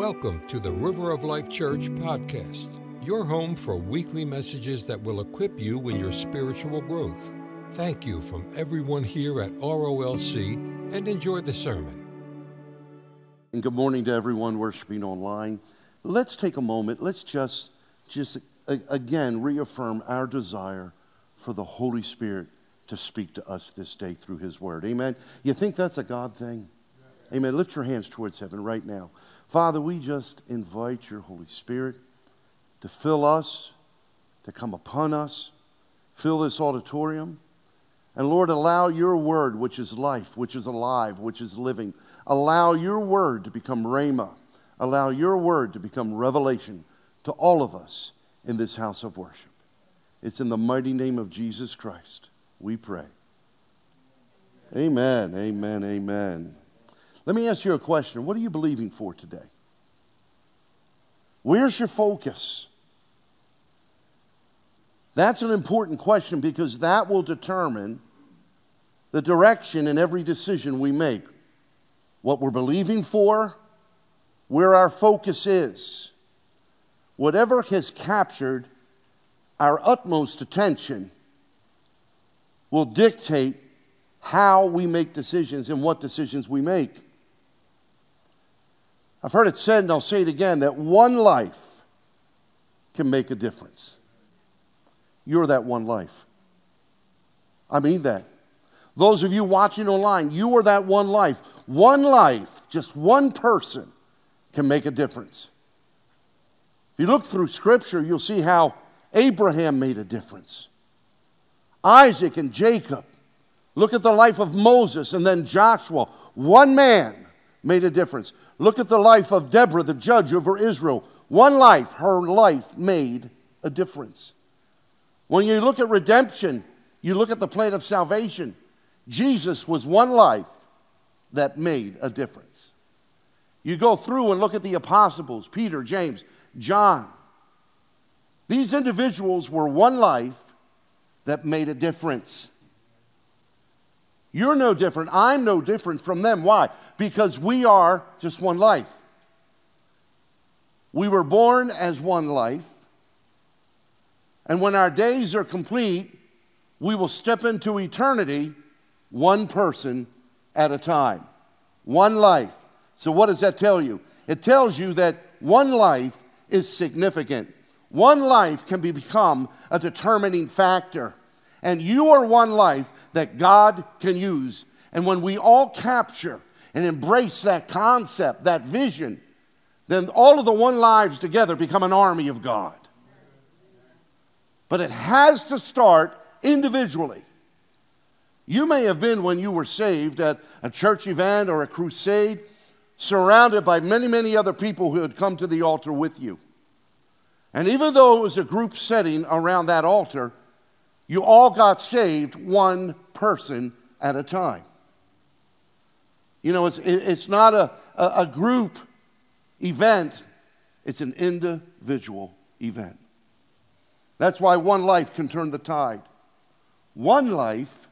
Welcome to the River of Life Church podcast, your home for weekly messages that will equip you in your spiritual growth. Thank you from everyone here at ROLC and enjoy the sermon. And good morning to everyone worshiping online. Let's take a moment. Let's just just again reaffirm our desire for the Holy Spirit to speak to us this day through his word. Amen. You think that's a God thing? Amen. Lift your hands towards heaven right now. Father, we just invite your Holy Spirit to fill us, to come upon us, fill this auditorium. And Lord, allow your word, which is life, which is alive, which is living, allow your word to become rhema. Allow your word to become revelation to all of us in this house of worship. It's in the mighty name of Jesus Christ we pray. Amen, amen, amen. Let me ask you a question. What are you believing for today? Where's your focus? That's an important question because that will determine the direction in every decision we make. What we're believing for, where our focus is. Whatever has captured our utmost attention will dictate how we make decisions and what decisions we make. I've heard it said, and I'll say it again, that one life can make a difference. You're that one life. I mean that. Those of you watching online, you are that one life. One life, just one person, can make a difference. If you look through Scripture, you'll see how Abraham made a difference. Isaac and Jacob. Look at the life of Moses and then Joshua. One man made a difference. Look at the life of Deborah, the judge over Israel. One life, her life made a difference. When you look at redemption, you look at the plan of salvation. Jesus was one life that made a difference. You go through and look at the apostles Peter, James, John. These individuals were one life that made a difference. You're no different. I'm no different from them. Why? Because we are just one life. We were born as one life. And when our days are complete, we will step into eternity one person at a time. One life. So, what does that tell you? It tells you that one life is significant. One life can be become a determining factor. And you are one life that God can use. And when we all capture and embrace that concept, that vision, then all of the one lives together become an army of God. But it has to start individually. You may have been, when you were saved, at a church event or a crusade, surrounded by many, many other people who had come to the altar with you. And even though it was a group setting around that altar, you all got saved one person at a time. You know, it's, it's not a, a, group event, it's an individual event. That's why one life can turn the tide. One life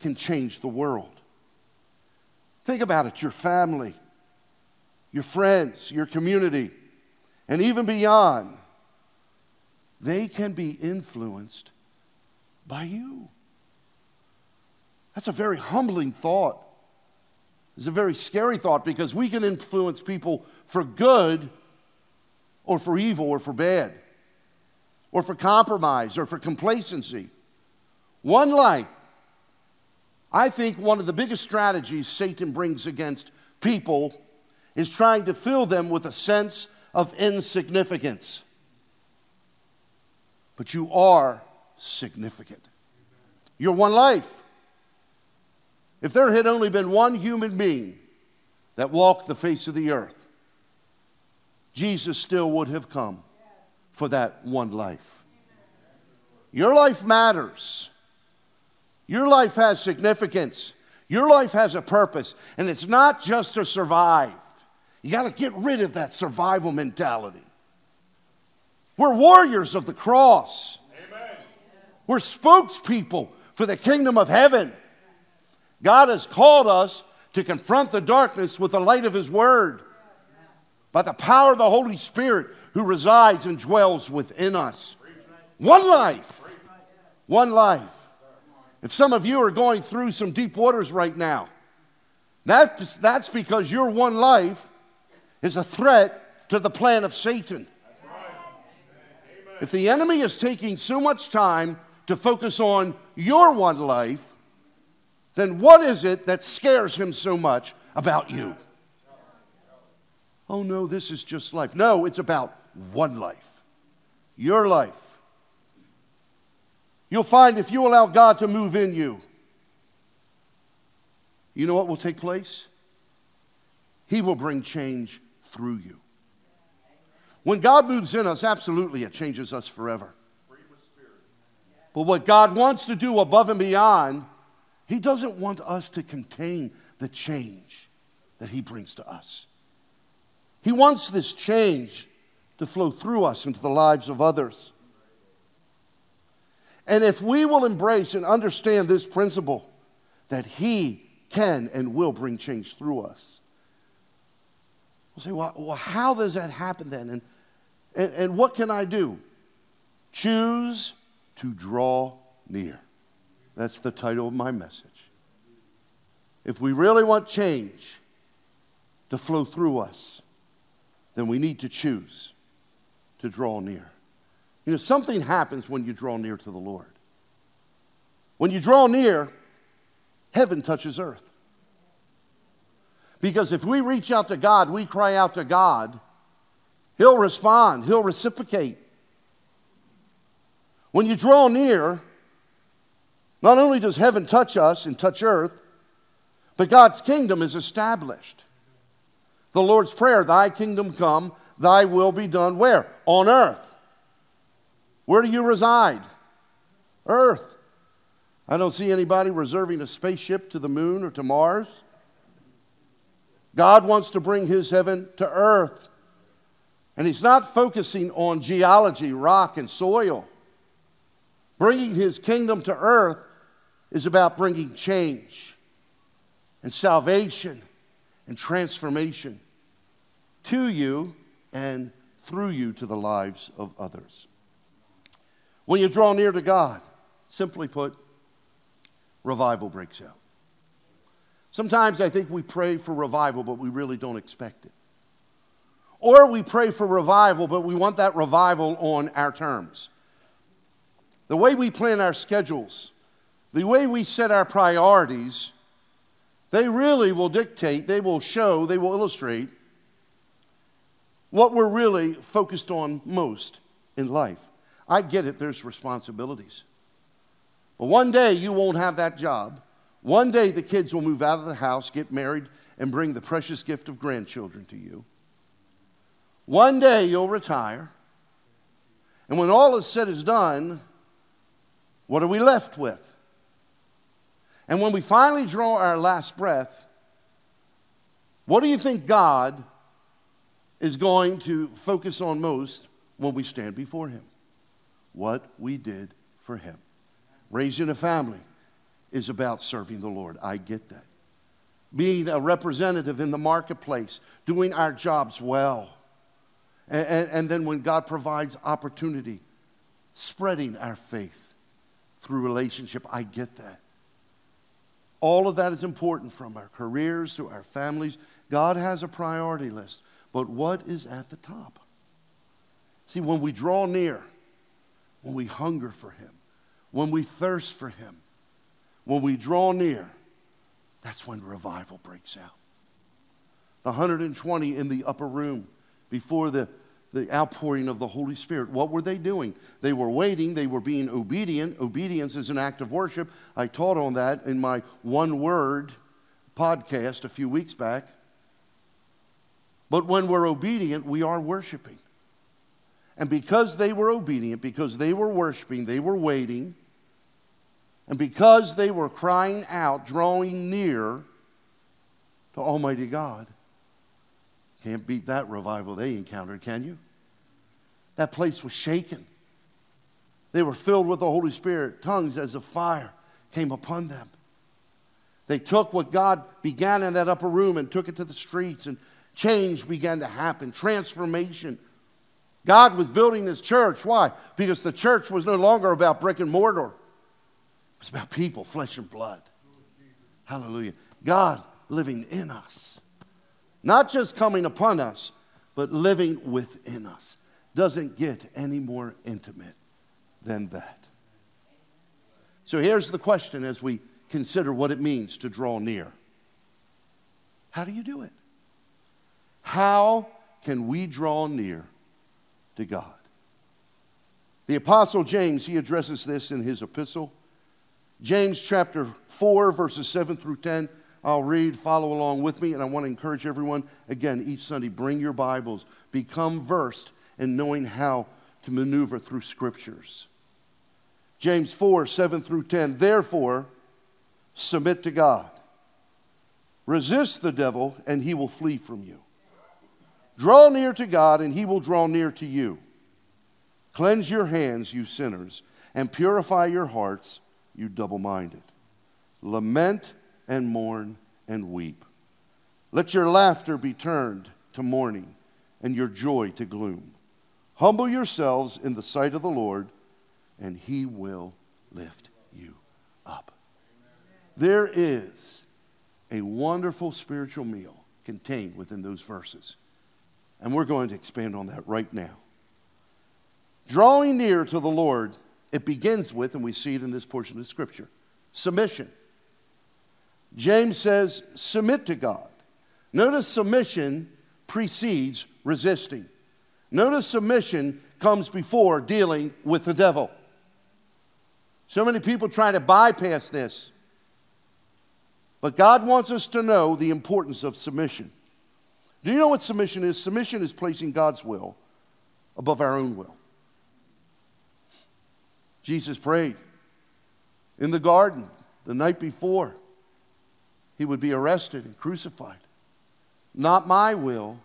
can change the world. Think about it your family, your friends, your community, and even beyond. They can be influenced by you. That's a very humbling thought. It's a very scary thought because we can influence people for good or for evil or for bad or for compromise or for complacency. One life. I think one of the biggest strategies Satan brings against people is trying to fill them with a sense of insignificance. But you are significant. You're one life. If there had only been one human being that walked the face of the earth, Jesus still would have come for that one life. Your life matters. Your life has significance. Your life has a purpose, and it's not just to survive. You got to get rid of that survival mentality. We're warriors of the cross. We're spokespeople for the kingdom of heaven. God has called us to confront the darkness with the light of His Word. by the power of the Holy Spirit who resides and dwells within us. One life. One life. If some of you are going through some deep waters right now, that's, that's because your one life is a threat to the plan of Satan. If the enemy is taking so much time to focus on your one life, then what is it that scares him so much about you? Oh no, this is just life. No, it's about one life, your life. You'll find if you allow God to move in you, you know what will take place? He will bring change through you. When God moves in us, absolutely, it changes us forever. But what God wants to do above and beyond, He doesn't want us to contain the change that He brings to us. He wants this change to flow through us into the lives of others. And if we will embrace and understand this principle, that He can and will bring change through us. We'll say, well, well how does that happen then? And, and, and what can I do? Choose to draw near. That's the title of my message. If we really want change to flow through us, then we need to choose to draw near. You know, something happens when you draw near to the Lord. When you draw near, heaven touches earth. Because if we reach out to God, we cry out to God, He'll respond, He'll reciprocate. When you draw near, not only does heaven touch us and touch earth, but God's kingdom is established. The Lord's Prayer, Thy kingdom come, Thy will be done where? On earth. Where do you reside? Earth. I don't see anybody reserving a spaceship to the moon or to Mars. God wants to bring His heaven to earth. And He's not focusing on geology, rock, and soil. Bringing his kingdom to earth is about bringing change and salvation and transformation to you and through you to the lives of others. When you draw near to God, simply put, revival breaks out. Sometimes I think we pray for revival, but we really don't expect it. Or we pray for revival, but we want that revival on our terms the way we plan our schedules, the way we set our priorities, they really will dictate, they will show, they will illustrate what we're really focused on most in life. I get it, there's responsibilities. But one day you won't have that job. One day the kids will move out of the house, get married, and bring the precious gift of grandchildren to you. One day you'll retire. And when all is said is done, what are we left with? And when we finally draw our last breath, what do you think God is going to focus on most when we stand before Him? What we did for Him. Raising a family is about serving the Lord. I get that. Being a representative in the marketplace, doing our jobs well. And, and, and then when God provides opportunity, spreading our faith through relationship. I get that. All of that is important from our careers to our families. God has a priority list. But what is at the top? See, when we draw near, when we hunger for Him, when we thirst for Him, when we draw near, that's when revival breaks out. The 120 in the upper room before the the outpouring of the Holy Spirit. What were they doing? They were waiting, they were being obedient. Obedience is an act of worship. I taught on that in my one word podcast a few weeks back. But when we're obedient, we are worshiping. And because they were obedient, because they were worshiping, they were waiting, and because they were crying out, drawing near to Almighty God, can't beat that revival they encountered, can you? That place was shaken. They were filled with the Holy Spirit. Tongues as of fire came upon them. They took what God began in that upper room and took it to the streets and change began to happen, transformation. God was building his church. Why? Because the church was no longer about brick and mortar, it was about people, flesh and blood. Hallelujah. God living in us, not just coming upon us, but living within us. Doesn't get any more intimate than that. So here's the question as we consider what it means to draw near. How do you do it? How can we draw near to God? The Apostle James, he addresses this in his epistle. James chapter 4, verses 7 through 10. I'll read, follow along with me, and I want to encourage everyone, again, each Sunday, bring your Bibles, become versed in knowing how to maneuver through scriptures. James 4, 7 through 10. Therefore, submit to God. Resist the devil, and he will flee from you. Draw near to God, and he will draw near to you. Cleanse your hands, you sinners, and purify your hearts, you double minded. Lament and mourn and weep. Let your laughter be turned to mourning, and your joy to gloom. Humble yourselves in the sight of the Lord, and he will lift you up. There is a wonderful spiritual meal contained within those verses. And we're going to expand on that right now. Drawing near to the Lord, it begins with, and we see it in this portion of Scripture, submission. James says, submit to God. Notice submission precedes resisting. Notice submission comes before dealing with the devil. So many people try to bypass this. But God wants us to know the importance of submission. Do you know what submission is? Submission is placing God's will above our own will. Jesus prayed in the garden the night before he would be arrested and crucified. Not my will,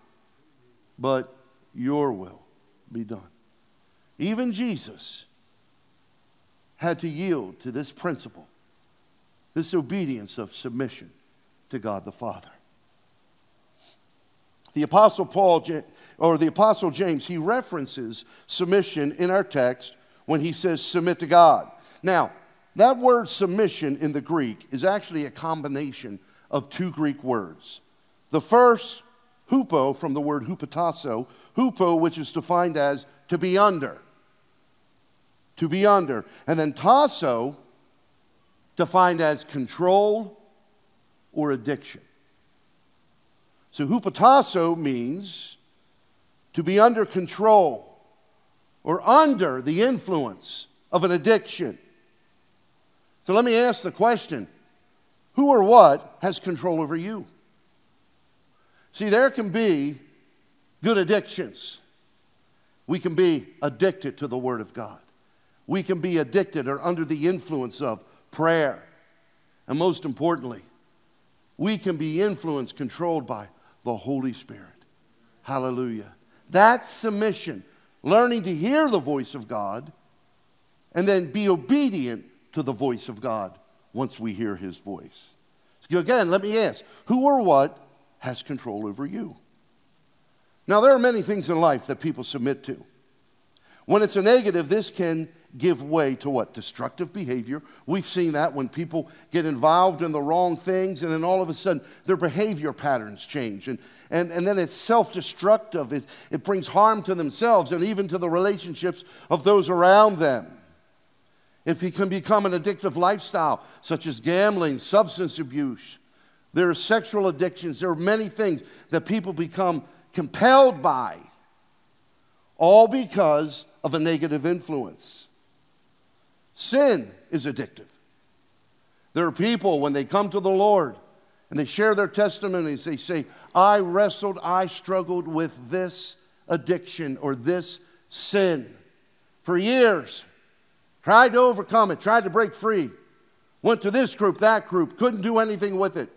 but your will be done. Even Jesus had to yield to this principle this obedience of submission to God the Father. The Apostle Paul, or the Apostle James, he references submission in our text when he says submit to God. Now, that word submission in the Greek is actually a combination of two Greek words. The first, hupo, from the word hupotasso, hupo, which is defined as to be under. To be under. And then tasso, defined as control or addiction. So, hupotasso means to be under control or under the influence of an addiction. So, let me ask the question who or what has control over you? See, there can be good addictions. We can be addicted to the Word of God. We can be addicted or under the influence of prayer. And most importantly, we can be influenced, controlled by the Holy Spirit. Hallelujah. That's submission, learning to hear the voice of God and then be obedient to the voice of God once we hear his voice. So again, let me ask who or what has control over you? Now, there are many things in life that people submit to. When it's a negative, this can give way to what? Destructive behavior. We've seen that when people get involved in the wrong things, and then all of a sudden their behavior patterns change. And, and, and then it's self destructive. It, it brings harm to themselves and even to the relationships of those around them. It can become an addictive lifestyle, such as gambling, substance abuse. There are sexual addictions. There are many things that people become compelled by, all because of a negative influence. Sin is addictive. There are people, when they come to the Lord and they share their testimonies, they say, I wrestled, I struggled with this addiction or this sin for years. Tried to overcome it, tried to break free. Went to this group, that group, couldn't do anything with it.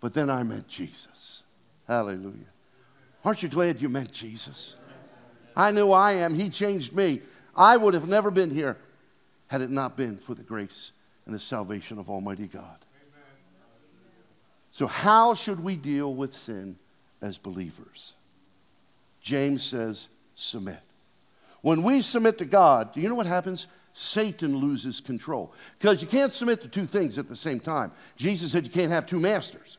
But then I met Jesus. Hallelujah. Aren't you glad you met Jesus? I knew I am. He changed me. I would have never been here had it not been for the grace and the salvation of Almighty God. So, how should we deal with sin as believers. James says, submit. When we submit to God, do you know what happens? Satan loses control. Because you can't submit to two things at the same time. Jesus said you can't have two masters.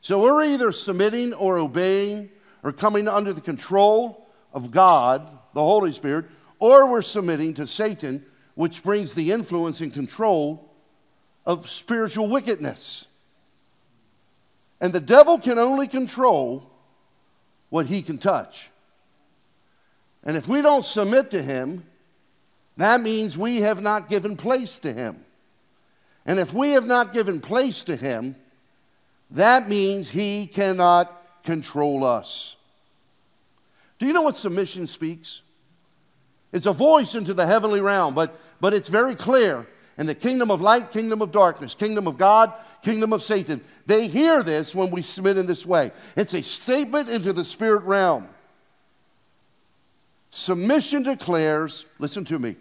So we're either submitting or obeying or coming under the control of God, the Holy Spirit, or we're submitting to Satan, which brings the influence and control of spiritual wickedness. And the devil can only control what he can touch. And if we don't submit to him, that means we have not given place to him. And if we have not given place to him, that means he cannot control us. Do you know what submission speaks? It's a voice into the heavenly realm, but, but it's very clear. In the kingdom of light, kingdom of darkness, kingdom of God, kingdom of Satan, they hear this when we submit in this way. It's a statement into the spirit realm. Submission declares, listen to me,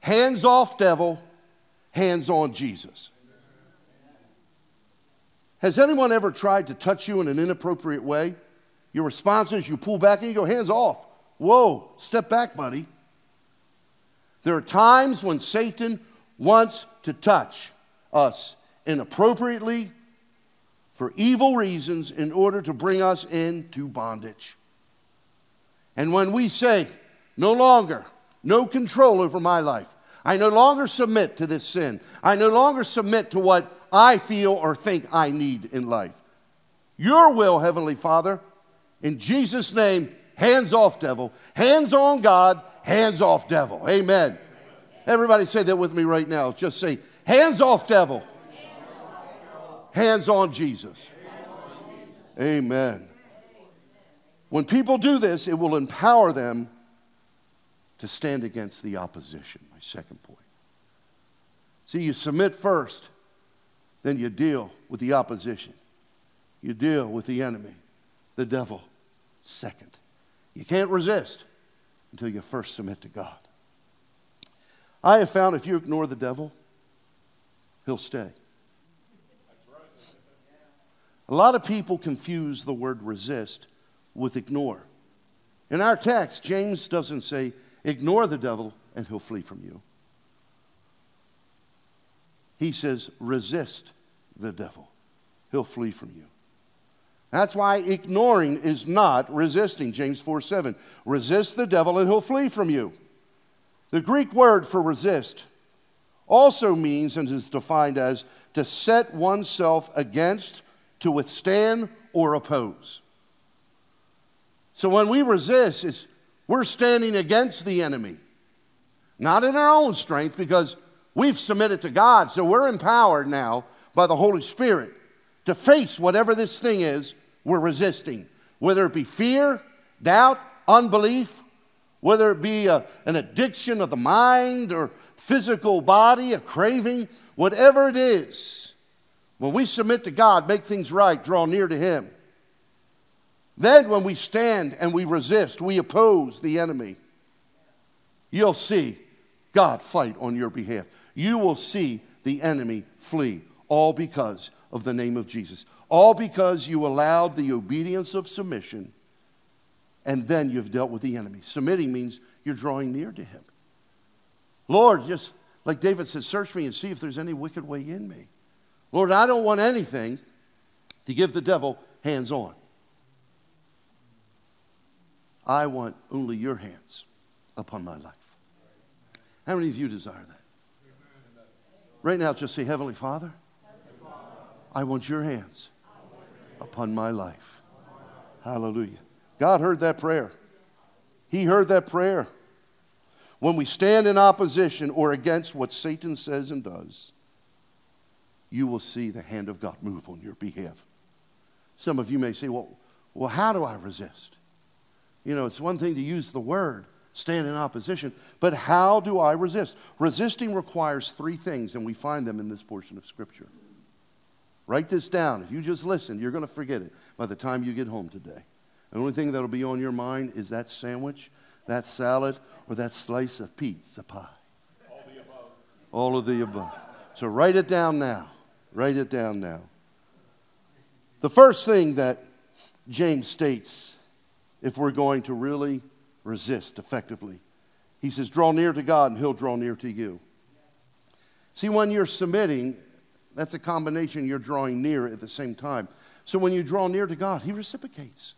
hands off devil, hands on Jesus. Has anyone ever tried to touch you in an inappropriate way? Your response is you pull back and you go, hands off. Whoa, step back, buddy. There are times when Satan wants to touch us inappropriately for evil reasons in order to bring us into bondage. And when we say, no longer, no control over my life, I no longer submit to this sin, I no longer submit to what I feel or think I need in life. Your will, Heavenly Father, in Jesus' name, hands off, devil. Hands on God, hands off, devil. Amen. Everybody say that with me right now. Just say, hands off, devil. Hands on Jesus. Amen. When people do this, it will empower them to stand against the opposition. My second point. See, you submit first, then you deal with the opposition. You deal with the enemy, the devil, second. You can't resist until you first submit to God. I have found if you ignore the devil, he'll stay. A lot of people confuse the word resist with ignore. In our text, James doesn't say, ignore the devil and he'll flee from you. He says, resist the devil, he'll flee from you. That's why ignoring is not resisting. James 4 7. Resist the devil and he'll flee from you. The Greek word for resist also means and is defined as to set oneself against, to withstand, or oppose. So when we resist, it's, we're standing against the enemy, not in our own strength because we've submitted to God. So we're empowered now by the Holy Spirit to face whatever this thing is we're resisting, whether it be fear, doubt, unbelief, whether it be a, an addiction of the mind or physical body, a craving, whatever it is. When we submit to God, make things right, draw near to Him. Then, when we stand and we resist, we oppose the enemy, you'll see God fight on your behalf. You will see the enemy flee, all because of the name of Jesus. All because you allowed the obedience of submission, and then you've dealt with the enemy. Submitting means you're drawing near to him. Lord, just like David said, search me and see if there's any wicked way in me. Lord, I don't want anything to give the devil hands on. I want only your hands upon my life. How many of you desire that? Right now, just say, Heavenly Father, I want your hands upon my life. Hallelujah. God heard that prayer. He heard that prayer. When we stand in opposition or against what Satan says and does, you will see the hand of God move on your behalf. Some of you may say, well, well, how do I resist? You know, it's one thing to use the word, stand in opposition, but how do I resist? Resisting requires three things, and we find them in this portion of Scripture. Write this down. If you just listen, you're going to forget it by the time you get home today. The only thing that'll be on your mind is that sandwich, that salad, or that slice of pizza pie. All, the above. All of the above. So write it down now. Write it down now. The first thing that James states if we're going to really resist effectively. He says, Draw near to God, and He'll draw near to you. See, when you're submitting, that's a combination, you're drawing near at the same time. So when you draw near to God, He reciprocates.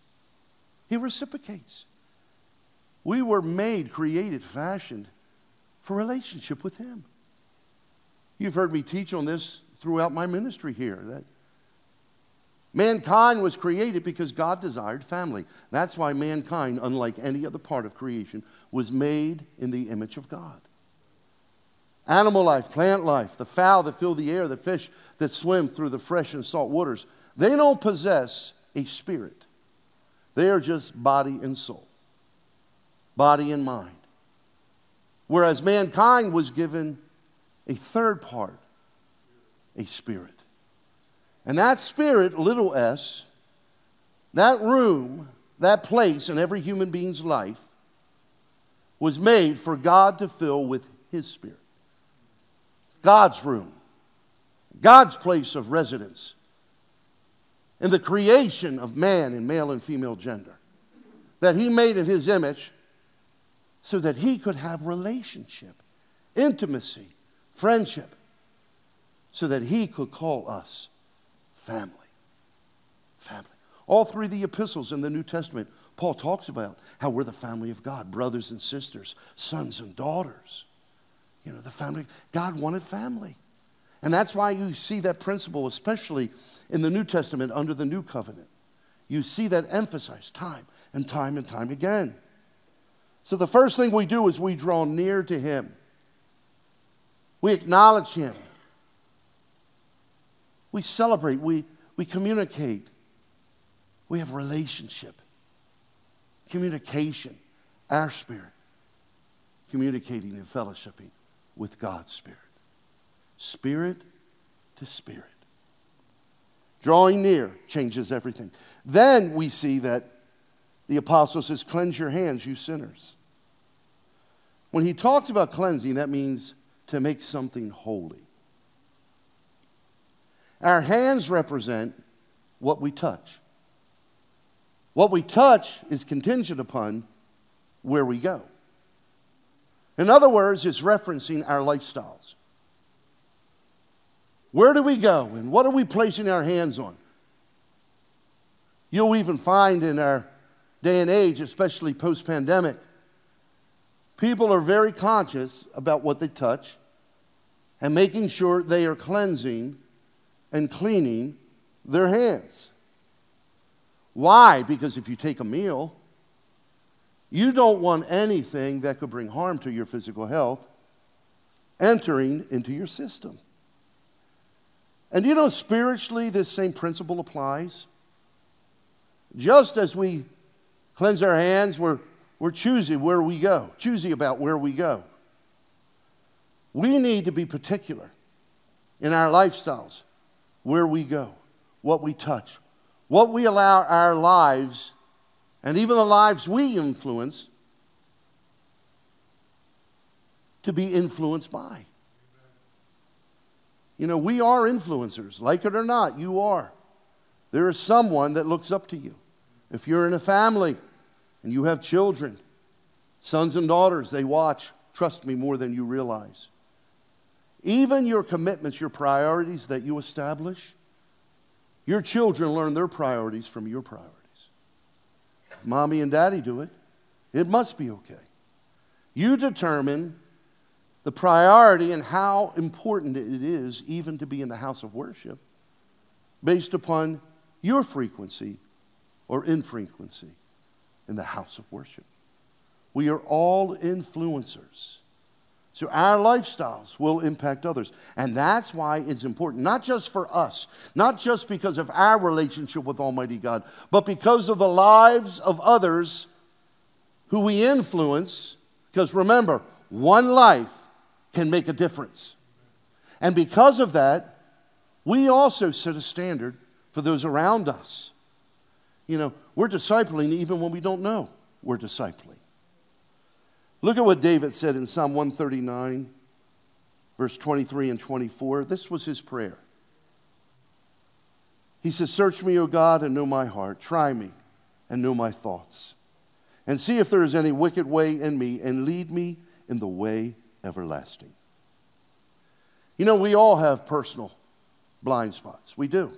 He reciprocates. We were made, created, fashioned for relationship with Him. You've heard me teach on this throughout my ministry here that mankind was created because God desired family. That's why mankind, unlike any other part of creation, was made in the image of God. Animal life, plant life, the fowl that fill the air, the fish that swim through the fresh and salt waters, they don't possess a spirit. They are just body and soul, body and mind. Whereas mankind was given a third part, a spirit. And that spirit, little s, that room, that place in every human being's life, was made for God to fill with His Spirit. God's room, God's place of residence in the creation of man in male and female gender that He made in His image so that He could have relationship, intimacy, friendship, so that He could call us family. Family. All three of the epistles in the New Testament Paul talks about how we're the family of God, brothers and sisters, sons and daughters. You know, the family. God wanted family. And that's why you see that principle, especially in the New Testament under the New Covenant. You see that emphasized time and time and time again. So the first thing we do is we draw near to Him, we acknowledge Him, we celebrate, we, we communicate, we have relationship communication, our spirit, communicating and fellowshipping with God's spirit. Spirit to spirit. Drawing near changes everything. Then we see that the apostle says, Cleanse your hands, you sinners. When he talks about cleansing, that means to make something holy. Our hands represent what we touch. What we touch is contingent upon where we go. In other words, it's referencing our lifestyles. Where do we go and what are we placing our hands on? You'll even find in our day and age, especially post pandemic, people are very conscious about what they touch and making sure they are cleansing and cleaning their hands. Why? Because if you take a meal, you don't want anything that could bring harm to your physical health entering into your system. And you know, spiritually, this same principle applies. Just as we cleanse our hands, we're, we're choosy where we go, choosy about where we go. We need to be particular in our lifestyles, where we go, what we touch, what we allow our lives, and even the lives we influence, to be influenced by. You know, we are influencers. Like it or not, you are. There is someone that looks up to you. If you're in a family and you have children, sons and daughters, they watch, trust me, more than you realize. Even your commitments, your priorities that you establish, your children learn their priorities from your priorities. If mommy and daddy do it, it must be okay. You determine the priority and how important it is even to be in the house of worship based upon your frequency or infrequency in the house of worship. We are all influencers. So our lifestyles will impact others. And that's why it's important, not just for us, not just because of our relationship with Almighty God, but because of the lives of others who we influence. Because remember, one life can make a difference. And because of that, we also set a standard for those around us. You know, we're discipling even when we don't know we're discipling. Look at what David said in Psalm 139, verse 23 and 24. This was his prayer. He says, Search me, O God, and know my heart. Try me and know my thoughts. And see if there is any wicked way in me, and lead me in the way everlasting. You know, we all have personal blind spots. We do.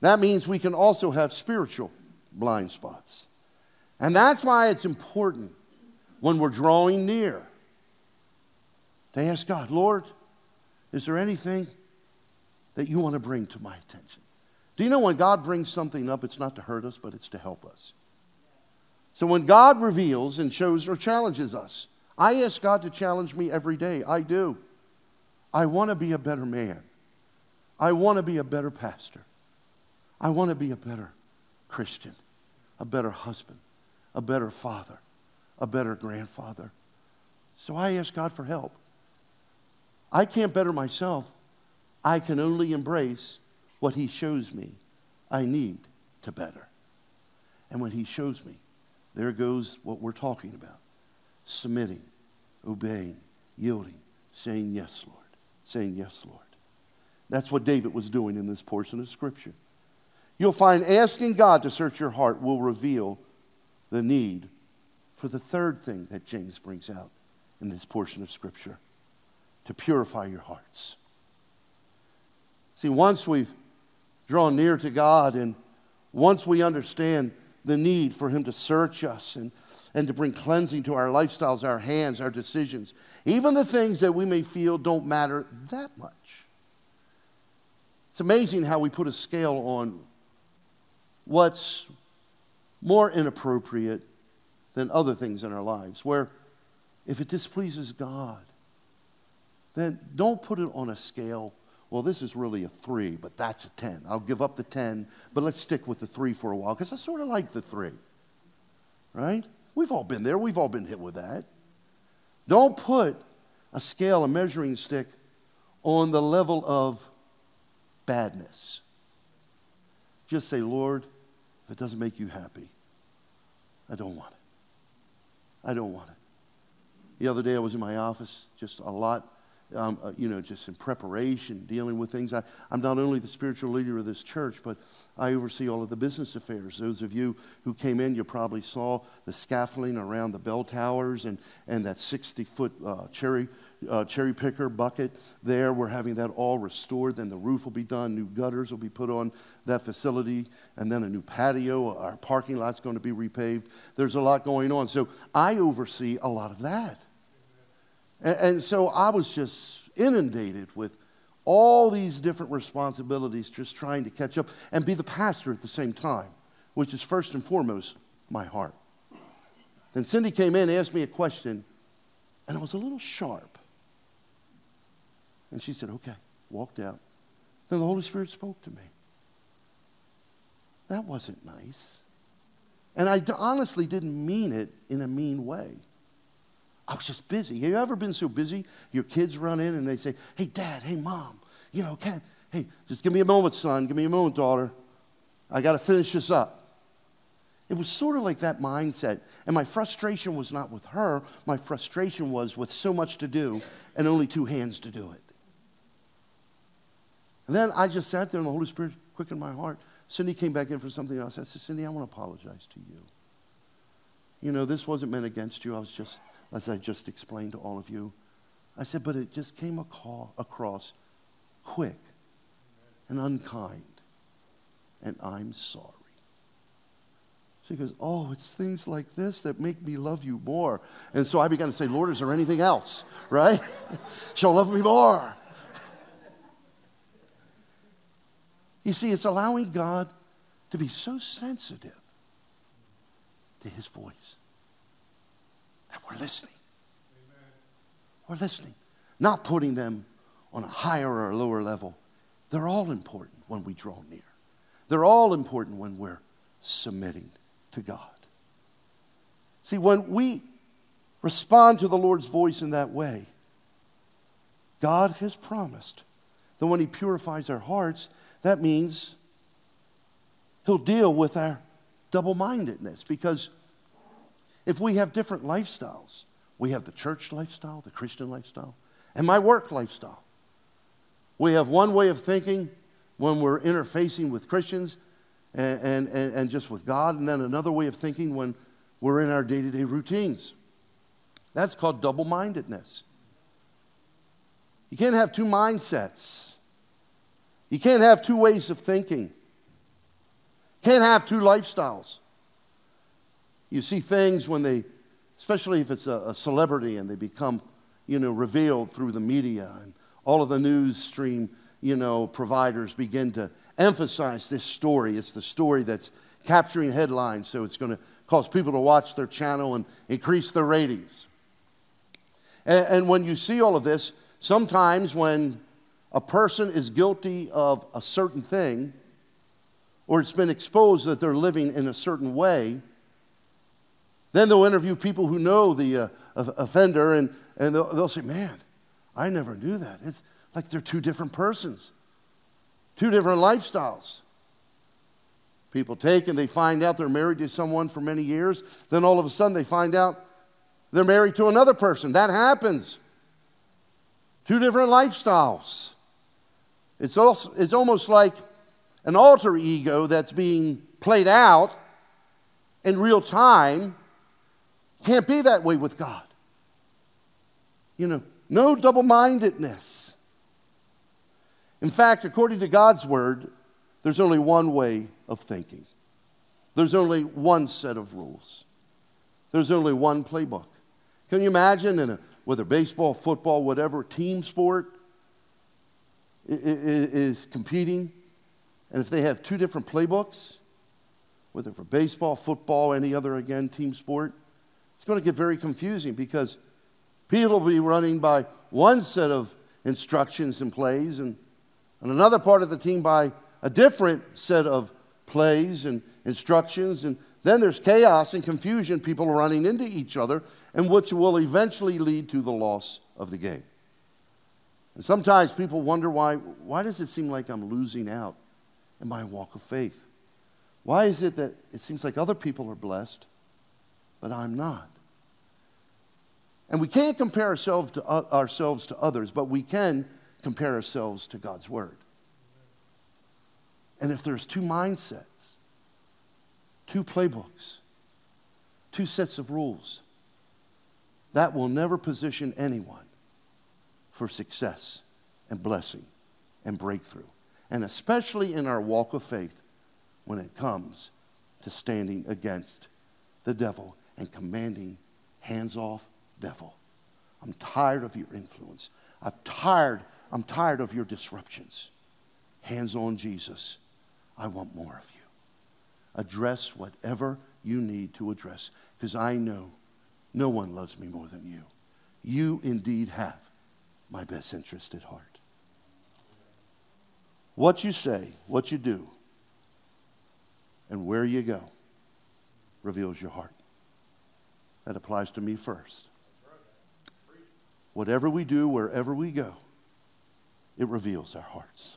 That means we can also have spiritual blind spots. And that's why it's important when we're drawing near to ask God, Lord, is there anything that you want to bring to my attention? Do you know when God brings something up, it's not to hurt us, but it's to help us? So when God reveals and shows or challenges us, I ask God to challenge me every day. I do. I want to be a better man. I want to be a better pastor. I want to be a better Christian, a better husband, a better father, a better grandfather. So I ask God for help. I can't better myself. I can only embrace what He shows me I need to better. And when He shows me, there goes what we're talking about submitting, obeying, yielding, saying yes, Lord, saying yes, Lord. That's what David was doing in this portion of Scripture. You'll find asking God to search your heart will reveal the need for the third thing that James brings out in this portion of Scripture to purify your hearts. See, once we've drawn near to God and once we understand the need for Him to search us and, and to bring cleansing to our lifestyles, our hands, our decisions, even the things that we may feel don't matter that much. It's amazing how we put a scale on what's more inappropriate than other things in our lives, where if it displeases God, then don't put it on a scale. Well, this is really a three, but that's a 10. I'll give up the 10, but let's stick with the three for a while because I sort of like the three. Right? We've all been there, we've all been hit with that. Don't put a scale, a measuring stick, on the level of badness. Just say, Lord, if it doesn't make you happy, I don't want it. I don't want it. The other day I was in my office, just a lot um, uh, you know, just in preparation, dealing with things. I, am not only the spiritual leader of this church, but I oversee all of the business affairs. Those of you who came in, you probably saw the scaffolding around the bell towers and, and that 60 foot uh, cherry, uh, cherry picker bucket there. We're having that all restored. Then the roof will be done, new gutters will be put on that facility, and then a new patio. Our parking lot's going to be repaved. There's a lot going on. So I oversee a lot of that. And, and so I was just inundated with all these different responsibilities, just trying to catch up and be the pastor at the same time, which is first and foremost my heart. Then Cindy came in, asked me a question, and I was a little sharp. And she said, Okay, walked out. Then the Holy Spirit spoke to me. That wasn't nice. And I honestly didn't mean it in a mean way. I was just busy. Have you ever been so busy? Your kids run in and they say, Hey, dad, hey, mom, you know, can, hey, just give me a moment, son. Give me a moment, daughter. I got to finish this up. It was sort of like that mindset. And my frustration was not with her, my frustration was with so much to do and only two hands to do it. And then I just sat there and the Holy Spirit quickened my heart. Cindy came back in for something else. I said, Cindy, I want to apologize to you. You know, this wasn't meant against you. I was just as I just explained to all of you. I said, but it just came across quick and unkind, and I'm sorry. She goes, Oh, it's things like this that make me love you more. And so I began to say, Lord, is there anything else? Right? She'll love me more. You see, it's allowing God to be so sensitive to his voice that we're listening. Amen. We're listening, not putting them on a higher or lower level. They're all important when we draw near, they're all important when we're submitting to God. See, when we respond to the Lord's voice in that way, God has promised that when He purifies our hearts, that means He'll deal with our double mindedness because if we have different lifestyles, we have the church lifestyle, the Christian lifestyle, and my work lifestyle. We have one way of thinking when we're interfacing with Christians, and, and, and, just with God, and then another way of thinking when we're in our day to day routines. That's called double mindedness. You can't have two mindsets. You can't have two ways of thinking. Can't have two lifestyles. You see things when they, especially if it's a, a celebrity and they become, you know, revealed through the media and all of the news stream, you know, providers begin to emphasize this story. It's the story that's capturing headlines, so it's going to cause people to watch their channel and increase their ratings. And, and when you see all of this, sometimes when a person is guilty of a certain thing, or it's been exposed that they're living in a certain way, then they'll interview people who know the uh, offender and, and they'll, they'll say, Man, I never knew that. It's like they're two different persons, two different lifestyles. People take and they find out they're married to someone for many years. Then all of a sudden they find out they're married to another person. That happens. Two different lifestyles. It's, also, it's almost like an alter ego that's being played out in real time. Can't be that way with God. You know, no double mindedness. In fact, according to God's word, there's only one way of thinking, there's only one set of rules, there's only one playbook. Can you imagine in a, whether baseball, football, whatever team sport is competing, and if they have two different playbooks, whether for baseball, football, any other again team sport, it's going to get very confusing because people will be running by one set of instructions and plays, and, and another part of the team by a different set of plays and instructions. And then there's chaos and confusion, people running into each other, and which will eventually lead to the loss of the game. And sometimes people wonder why, why does it seem like I'm losing out in my walk of faith? Why is it that it seems like other people are blessed, but I'm not? And we can't compare ourselves to, uh, ourselves to others, but we can compare ourselves to God's Word. And if there's two mindsets, two playbooks, two sets of rules, that will never position anyone for success and blessing and breakthrough. And especially in our walk of faith when it comes to standing against the devil and commanding hands off devil. I'm tired of your influence. I'm tired, I'm tired of your disruptions. Hands on Jesus. I want more of you. Address whatever you need to address because I know no one loves me more than you. You indeed have my best interest at heart. What you say, what you do, and where you go reveals your heart. That applies to me first. Whatever we do, wherever we go, it reveals our hearts.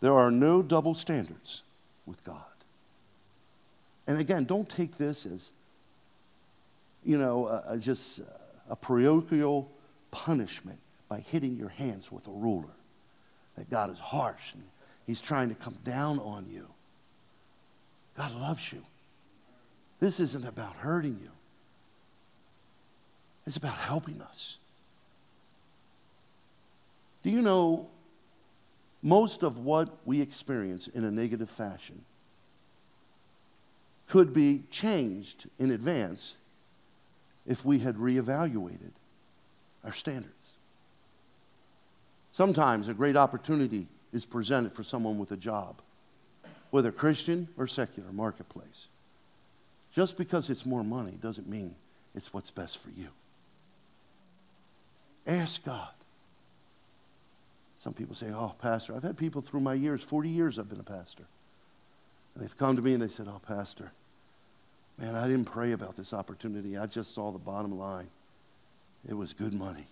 There are no double standards with God. And again, don't take this as, you know, uh, just a parochial punishment by hitting your hands with a ruler. That God is harsh and He's trying to come down on you. God loves you. This isn't about hurting you. It's about helping us. Do you know most of what we experience in a negative fashion could be changed in advance if we had reevaluated our standards? Sometimes a great opportunity is presented for someone with a job, whether Christian or secular marketplace. Just because it's more money doesn't mean it's what's best for you. Ask God. Some people say, Oh, Pastor, I've had people through my years, 40 years I've been a pastor. And they've come to me and they said, Oh, Pastor, man, I didn't pray about this opportunity. I just saw the bottom line. It was good money.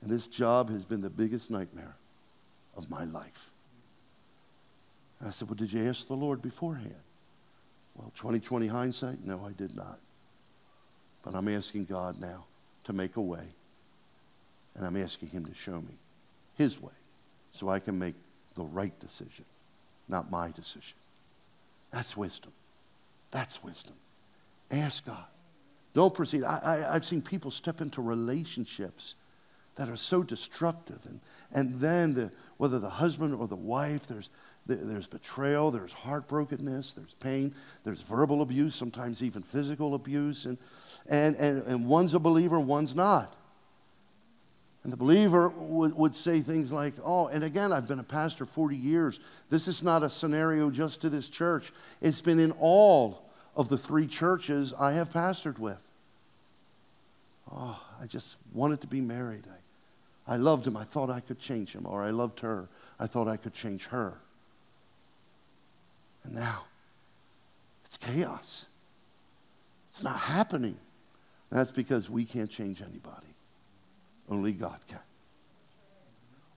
And this job has been the biggest nightmare of my life. I said, Well, did you ask the Lord beforehand? Well, 2020 hindsight, no, I did not. But I'm asking God now to make a way and I'm asking Him to show me His way so I can make the right decision, not my decision. That's wisdom. That's wisdom. Ask God. Don't proceed. I, I, have seen people step into relationships that are so destructive. And, and then, the, whether the husband or the wife, there's, there's betrayal, there's heartbrokenness, there's pain, there's verbal abuse, sometimes even physical abuse. And, and, and, and one's a believer, one's not. And the believer would, would say things like, Oh, and again, I've been a pastor 40 years. This is not a scenario just to this church, it's been in all of the three churches I have pastored with. Oh, I just wanted to be married. I, I loved him. I thought I could change him. Or I loved her. I thought I could change her. And now, it's chaos. It's not happening. That's because we can't change anybody. Only God can.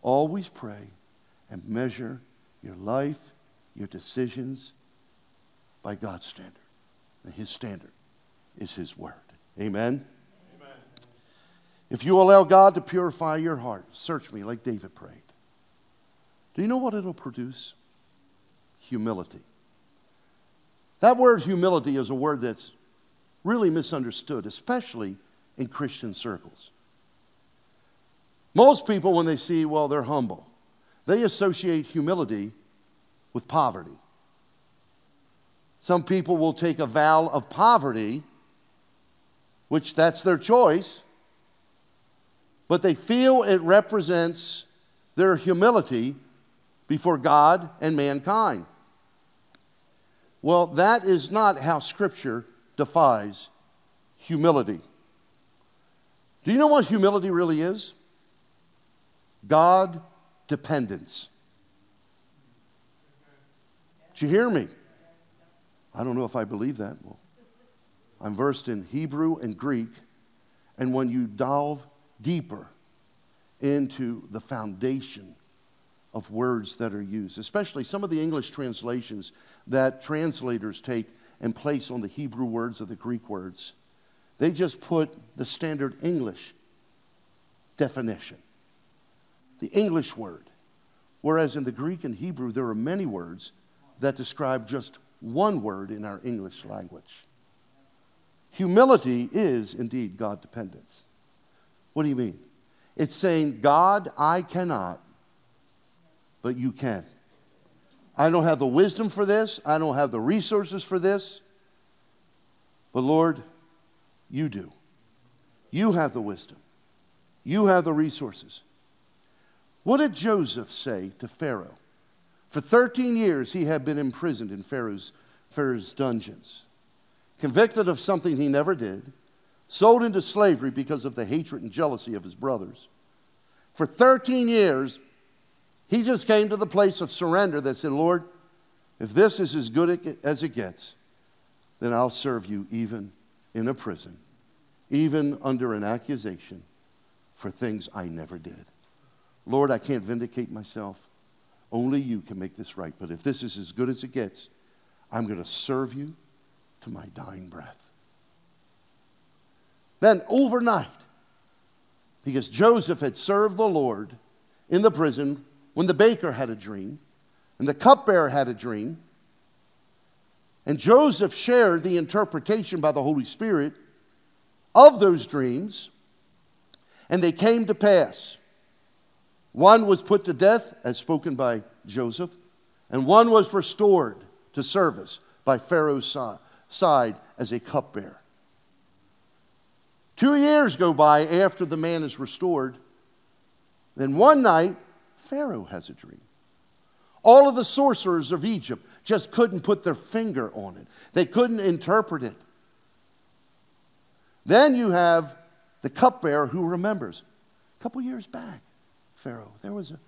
Always pray and measure your life, your decisions by God's standard. And His standard is His Word. Amen? Amen? If you allow God to purify your heart, search me like David prayed. Do you know what it'll produce? Humility. That word humility is a word that's really misunderstood, especially in Christian circles. Most people, when they see, well, they're humble, they associate humility with poverty. Some people will take a vow of poverty, which that's their choice, but they feel it represents their humility before God and mankind. Well, that is not how Scripture defines humility. Do you know what humility really is? God dependence. Did you hear me? I don't know if I believe that. Well, I'm versed in Hebrew and Greek, and when you delve deeper into the foundation of words that are used, especially some of the English translations that translators take and place on the Hebrew words or the Greek words, they just put the standard English definition the English word. Whereas in the Greek and Hebrew, there are many words that describe just one word in our English language. Humility is indeed God dependence. What do you mean? It's saying, God, I cannot, but you can. I don't have the wisdom for this, I don't have the resources for this, but Lord, you do. You have the wisdom, you have the resources. What did Joseph say to Pharaoh? For 13 years, he had been imprisoned in Pharaoh's, Pharaoh's dungeons, convicted of something he never did, sold into slavery because of the hatred and jealousy of his brothers. For 13 years, he just came to the place of surrender that said, Lord, if this is as good as it gets, then I'll serve you even in a prison, even under an accusation for things I never did. Lord, I can't vindicate myself. Only you can make this right. But if this is as good as it gets, I'm going to serve you to my dying breath. Then, overnight, because Joseph had served the Lord in the prison when the baker had a dream and the cupbearer had a dream, and Joseph shared the interpretation by the Holy Spirit of those dreams, and they came to pass. One was put to death, as spoken by Joseph, and one was restored to service by Pharaoh's side as a cupbearer. Two years go by after the man is restored. Then one night, Pharaoh has a dream. All of the sorcerers of Egypt just couldn't put their finger on it, they couldn't interpret it. Then you have the cupbearer who remembers a couple years back, Pharaoh. There was a,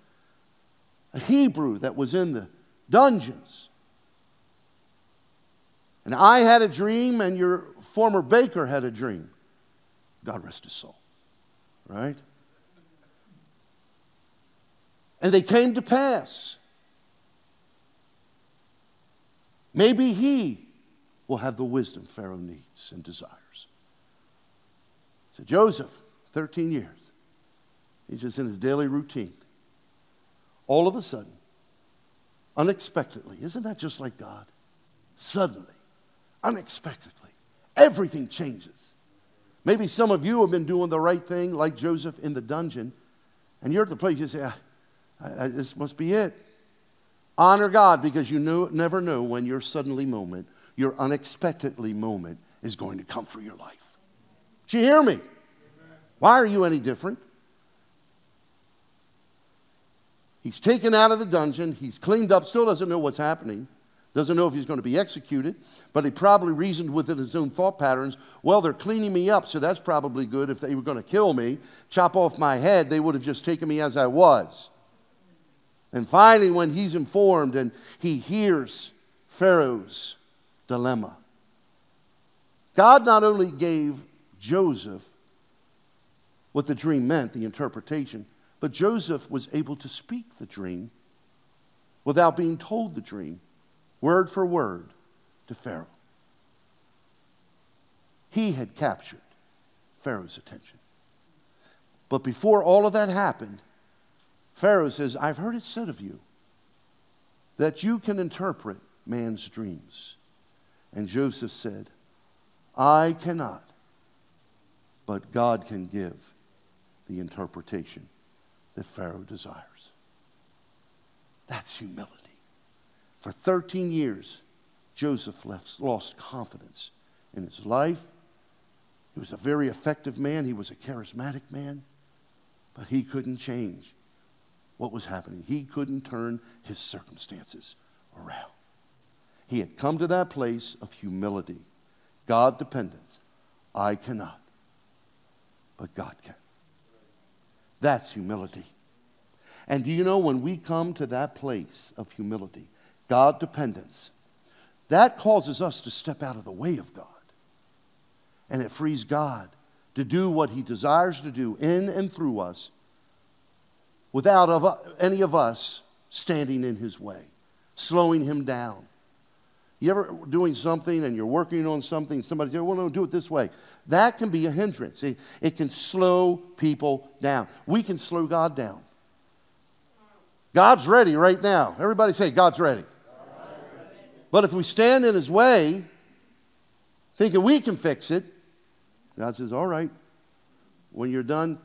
a Hebrew that was in the dungeons. And I had a dream, and your former baker had a dream. God rest his soul. Right? And they came to pass. Maybe he will have the wisdom Pharaoh needs and desires. So Joseph, 13 years. He's just in his daily routine. All of a sudden, unexpectedly. Isn't that just like God? Suddenly, unexpectedly, everything changes. Maybe some of you have been doing the right thing, like Joseph in the dungeon, and you're at the place you say, ah, I, I, This must be it. Honor God because you knew, never know when your suddenly moment, your unexpectedly moment, is going to come for your life. Did you hear me? Why are you any different? He's taken out of the dungeon. He's cleaned up, still doesn't know what's happening. Doesn't know if he's going to be executed, but he probably reasoned within his own thought patterns. Well, they're cleaning me up, so that's probably good. If they were going to kill me, chop off my head, they would have just taken me as I was. And finally, when he's informed and he hears Pharaoh's dilemma, God not only gave Joseph what the dream meant, the interpretation, but Joseph was able to speak the dream without being told the dream, word for word, to Pharaoh. He had captured Pharaoh's attention. But before all of that happened, Pharaoh says, I've heard it said of you that you can interpret man's dreams. And Joseph said, I cannot, but God can give the interpretation that Pharaoh desires. That's humility. For 13 years, Joseph left, lost confidence in his life. He was a very effective man, he was a charismatic man, but he couldn't change what was happening. He couldn't turn his circumstances around. He had come to that place of humility, God dependence. I cannot, but God can. That's humility. And do you know when we come to that place of humility, God dependence, that causes us to step out of the way of God. And it frees God to do what He desires to do in and through us without of, any of us standing in His way, slowing Him down. You ever doing something and you're working on something, somebody says, well, no, do it this way. That can be a hindrance. It, it can slow people down. We can slow God down. God's ready right now. Everybody say, God's ready. But if we stand in His way, thinking we can fix it, God says, all right, when you're done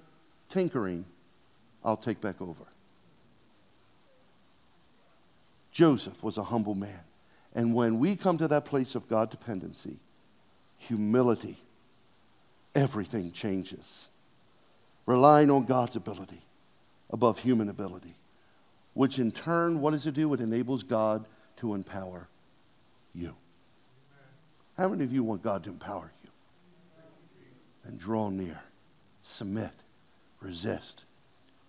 tinkering, I'll take back over. Joseph was a humble man. And when we come to that place of God dependency, humility, everything changes. Relying on God's ability above human ability, which in turn, what does it do? It enables God to empower you. How many of you want God to empower you? And draw near, submit, resist,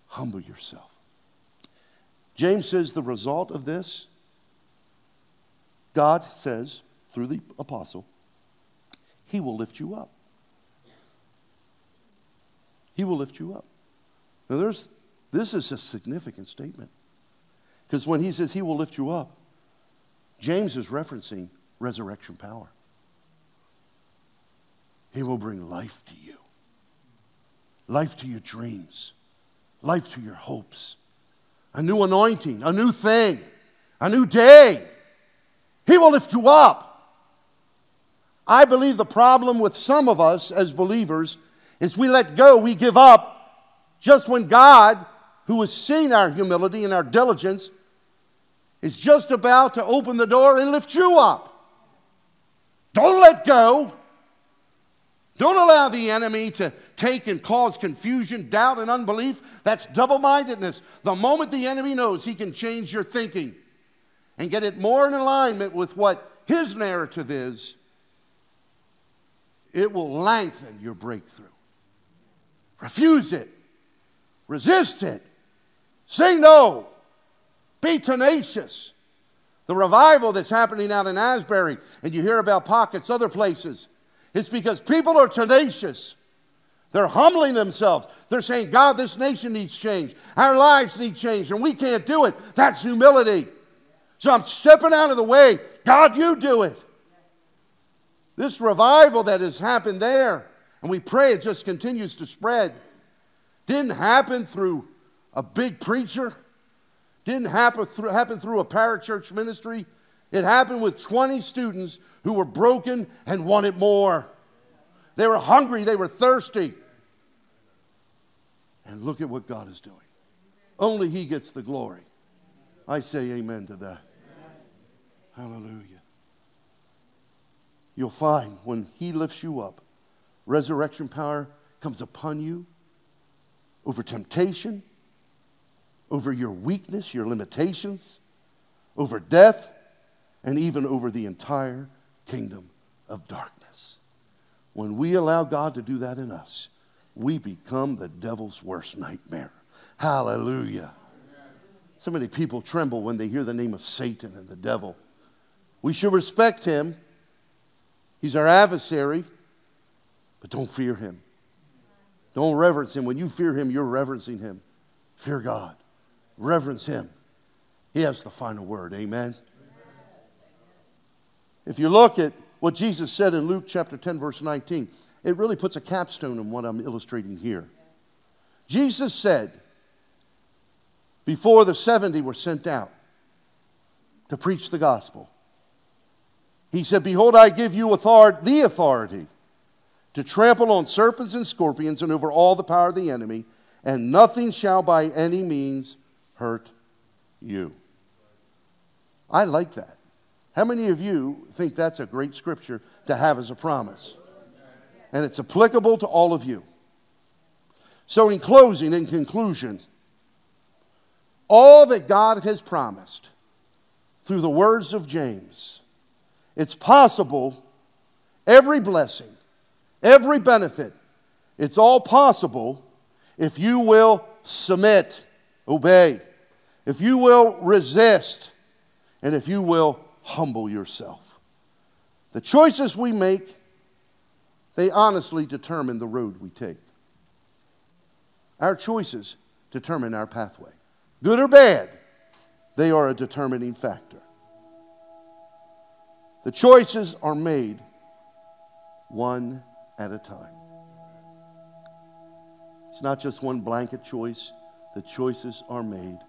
humble yourself. James says the result of this God says, through the apostle, He will lift you up. He will lift you up. Now, there's, this is a significant statement. Because when he says he will lift you up, James is referencing resurrection power. He will bring life to you, life to your dreams, life to your hopes, a new anointing, a new thing, a new day. He will lift you up. I believe the problem with some of us as believers is we let go, we give up just when God, who has seen our humility and our diligence, is just about to open the door and lift you up. Don't let go. Don't allow the enemy to take and cause confusion, doubt, and unbelief. That's double mindedness. The moment the enemy knows he can change your thinking, and get it more in alignment with what his narrative is, it will lengthen your breakthrough. Refuse it, resist it, say no, be tenacious. The revival that's happening out in Asbury, and you hear about pockets other places, it's because people are tenacious. They're humbling themselves. They're saying, God, this nation needs change. Our lives need change, and we can't do it. That's humility. So I'm stepping out of the way. God, you do it. This revival that has happened there, and we pray it just continues to spread, didn't happen through a big preacher, Didn't happen through, happen through a parachurch ministry. It happened with 20 students who were broken and wanted more. They were hungry, they were thirsty. And look at what God is doing. Only He gets the glory. I say amen to that. Hallelujah. You'll find when He lifts you up, resurrection power comes upon you over temptation, over your weakness, your limitations, over death, and even over the entire kingdom of darkness. When we allow God to do that in us, we become the devil's worst nightmare. Hallelujah. So many people tremble when they hear the name of Satan and the devil. We should respect him. He's our adversary, but don't fear him. Don't reverence him. When you fear him, you're reverencing him. Fear God. Reverence him. He has the final word. Amen. If you look at what Jesus said in Luke chapter 10, verse 19, it really puts a capstone on what I'm illustrating here. Jesus said, before the 70 were sent out to preach the gospel, He said, Behold, I give you authority, the authority to trample on serpents and scorpions and over all the power of the enemy, and nothing shall by any means hurt you. I like that. How many of you think that's a great scripture to have as a promise? And it's applicable to all of you. So, in closing, in conclusion, all that God has promised through the words of James, it's possible, every blessing, every benefit, it's all possible if you will submit, obey, if you will resist, and if you will humble yourself. The choices we make, they honestly determine the road we take. Our choices determine our pathway. Good or bad, they are a determining factor. The choices are made one at a time. It's not just one blanket choice, the choices are made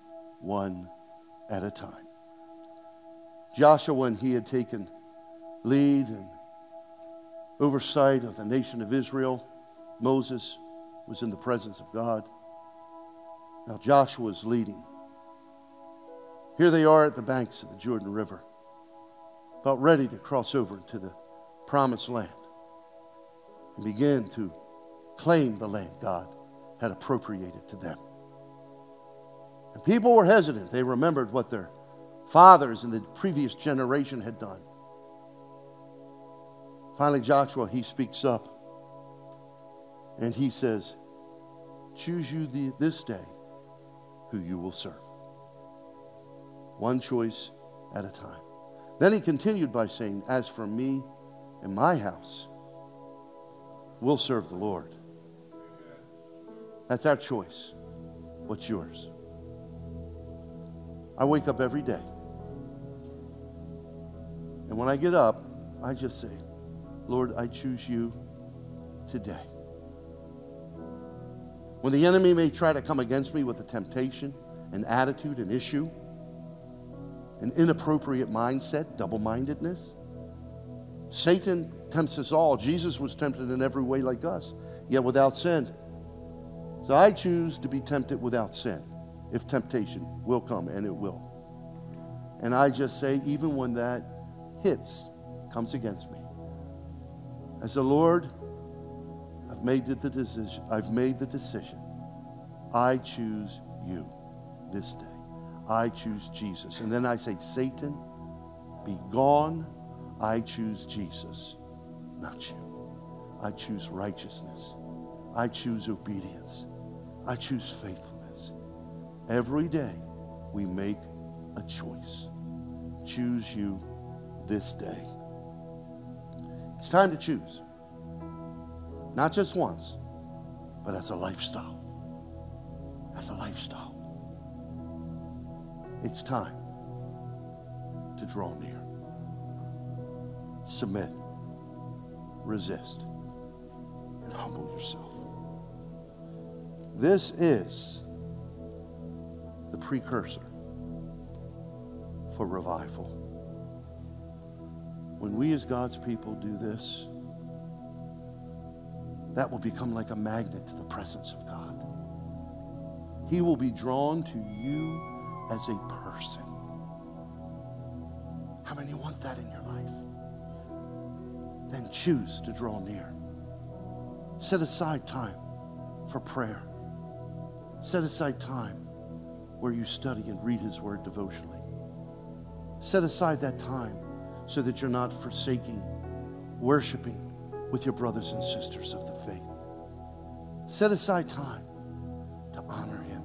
one at a time. Joshua, when he had taken lead and oversight of the nation of Israel, Moses was in the presence of God. Now Joshua is leading. Here they are at the banks of the Jordan River, about ready to cross over into the promised land and begin to claim the land God had appropriated to them. And people were hesitant. They remembered what their fathers in the previous generation had done. Finally, Joshua, he speaks up and he says, Choose you the, this day who you will serve. One choice at a time. Then he continued by saying, As for me and my house, we'll serve the Lord. That's our choice. What's yours? I wake up every day. And when I get up, I just say, Lord, I choose you today. When the enemy may try to come against me with a temptation, an attitude, an issue, an inappropriate mindset, double mindedness, Satan tempts us all. Jesus was tempted in every way like us, yet without sin. So I choose to be tempted without sin, if temptation will come, and it will. And I just say, even when that hits, comes against me, as the Lord, I've made the decision. I've made the decision. I choose you this day. I choose Jesus. And then I say, Satan, be gone. I choose Jesus, you. I choose righteousness. I choose obedience. I choose faithfulness. Every day we make a choice. Choose you this day. It's time to choose. Not just once, but as a lifestyle. As a lifestyle. It's time to draw near. Submit, resist, and humble yourself. This is the precursor for revival. When we as God's people do this, that will become like a magnet to the presence of God. He will be drawn to you as a person. How many want that in your life? Then choose to draw near. Set aside time for prayer. Set aside time where you study and read His Word devotionally. Set aside that time so that you're not forsaking worshiping with your brothers and sisters of the faith. Set aside time to honor Him.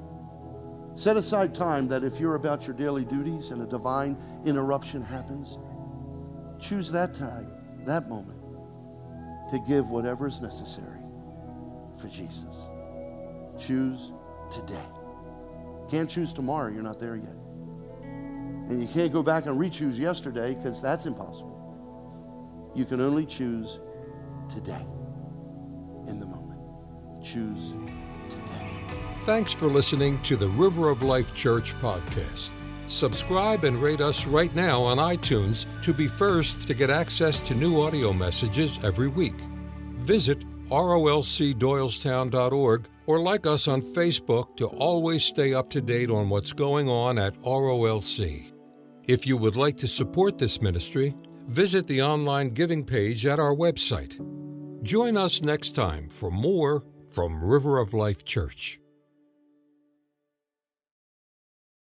Set aside time that if you're about your daily duties and a divine interruption happens, choose that time, that moment, to give whatever is necessary for Jesus. Choose today. Can't choose tomorrow, you're not there yet. And you can't go back and re choose yesterday because that's impossible. You can only choose today, in the moment. Choose today. Thanks for listening to the River of Life Church podcast. Subscribe and rate us right now on iTunes to be first to get access to new audio messages every week. Visit rolcdoylestown.org or like us on Facebook to always stay up to date on what's going on at ROLC. If you would like to support this ministry, visit the online giving page at our website. Join us next time for more from River of Life Church.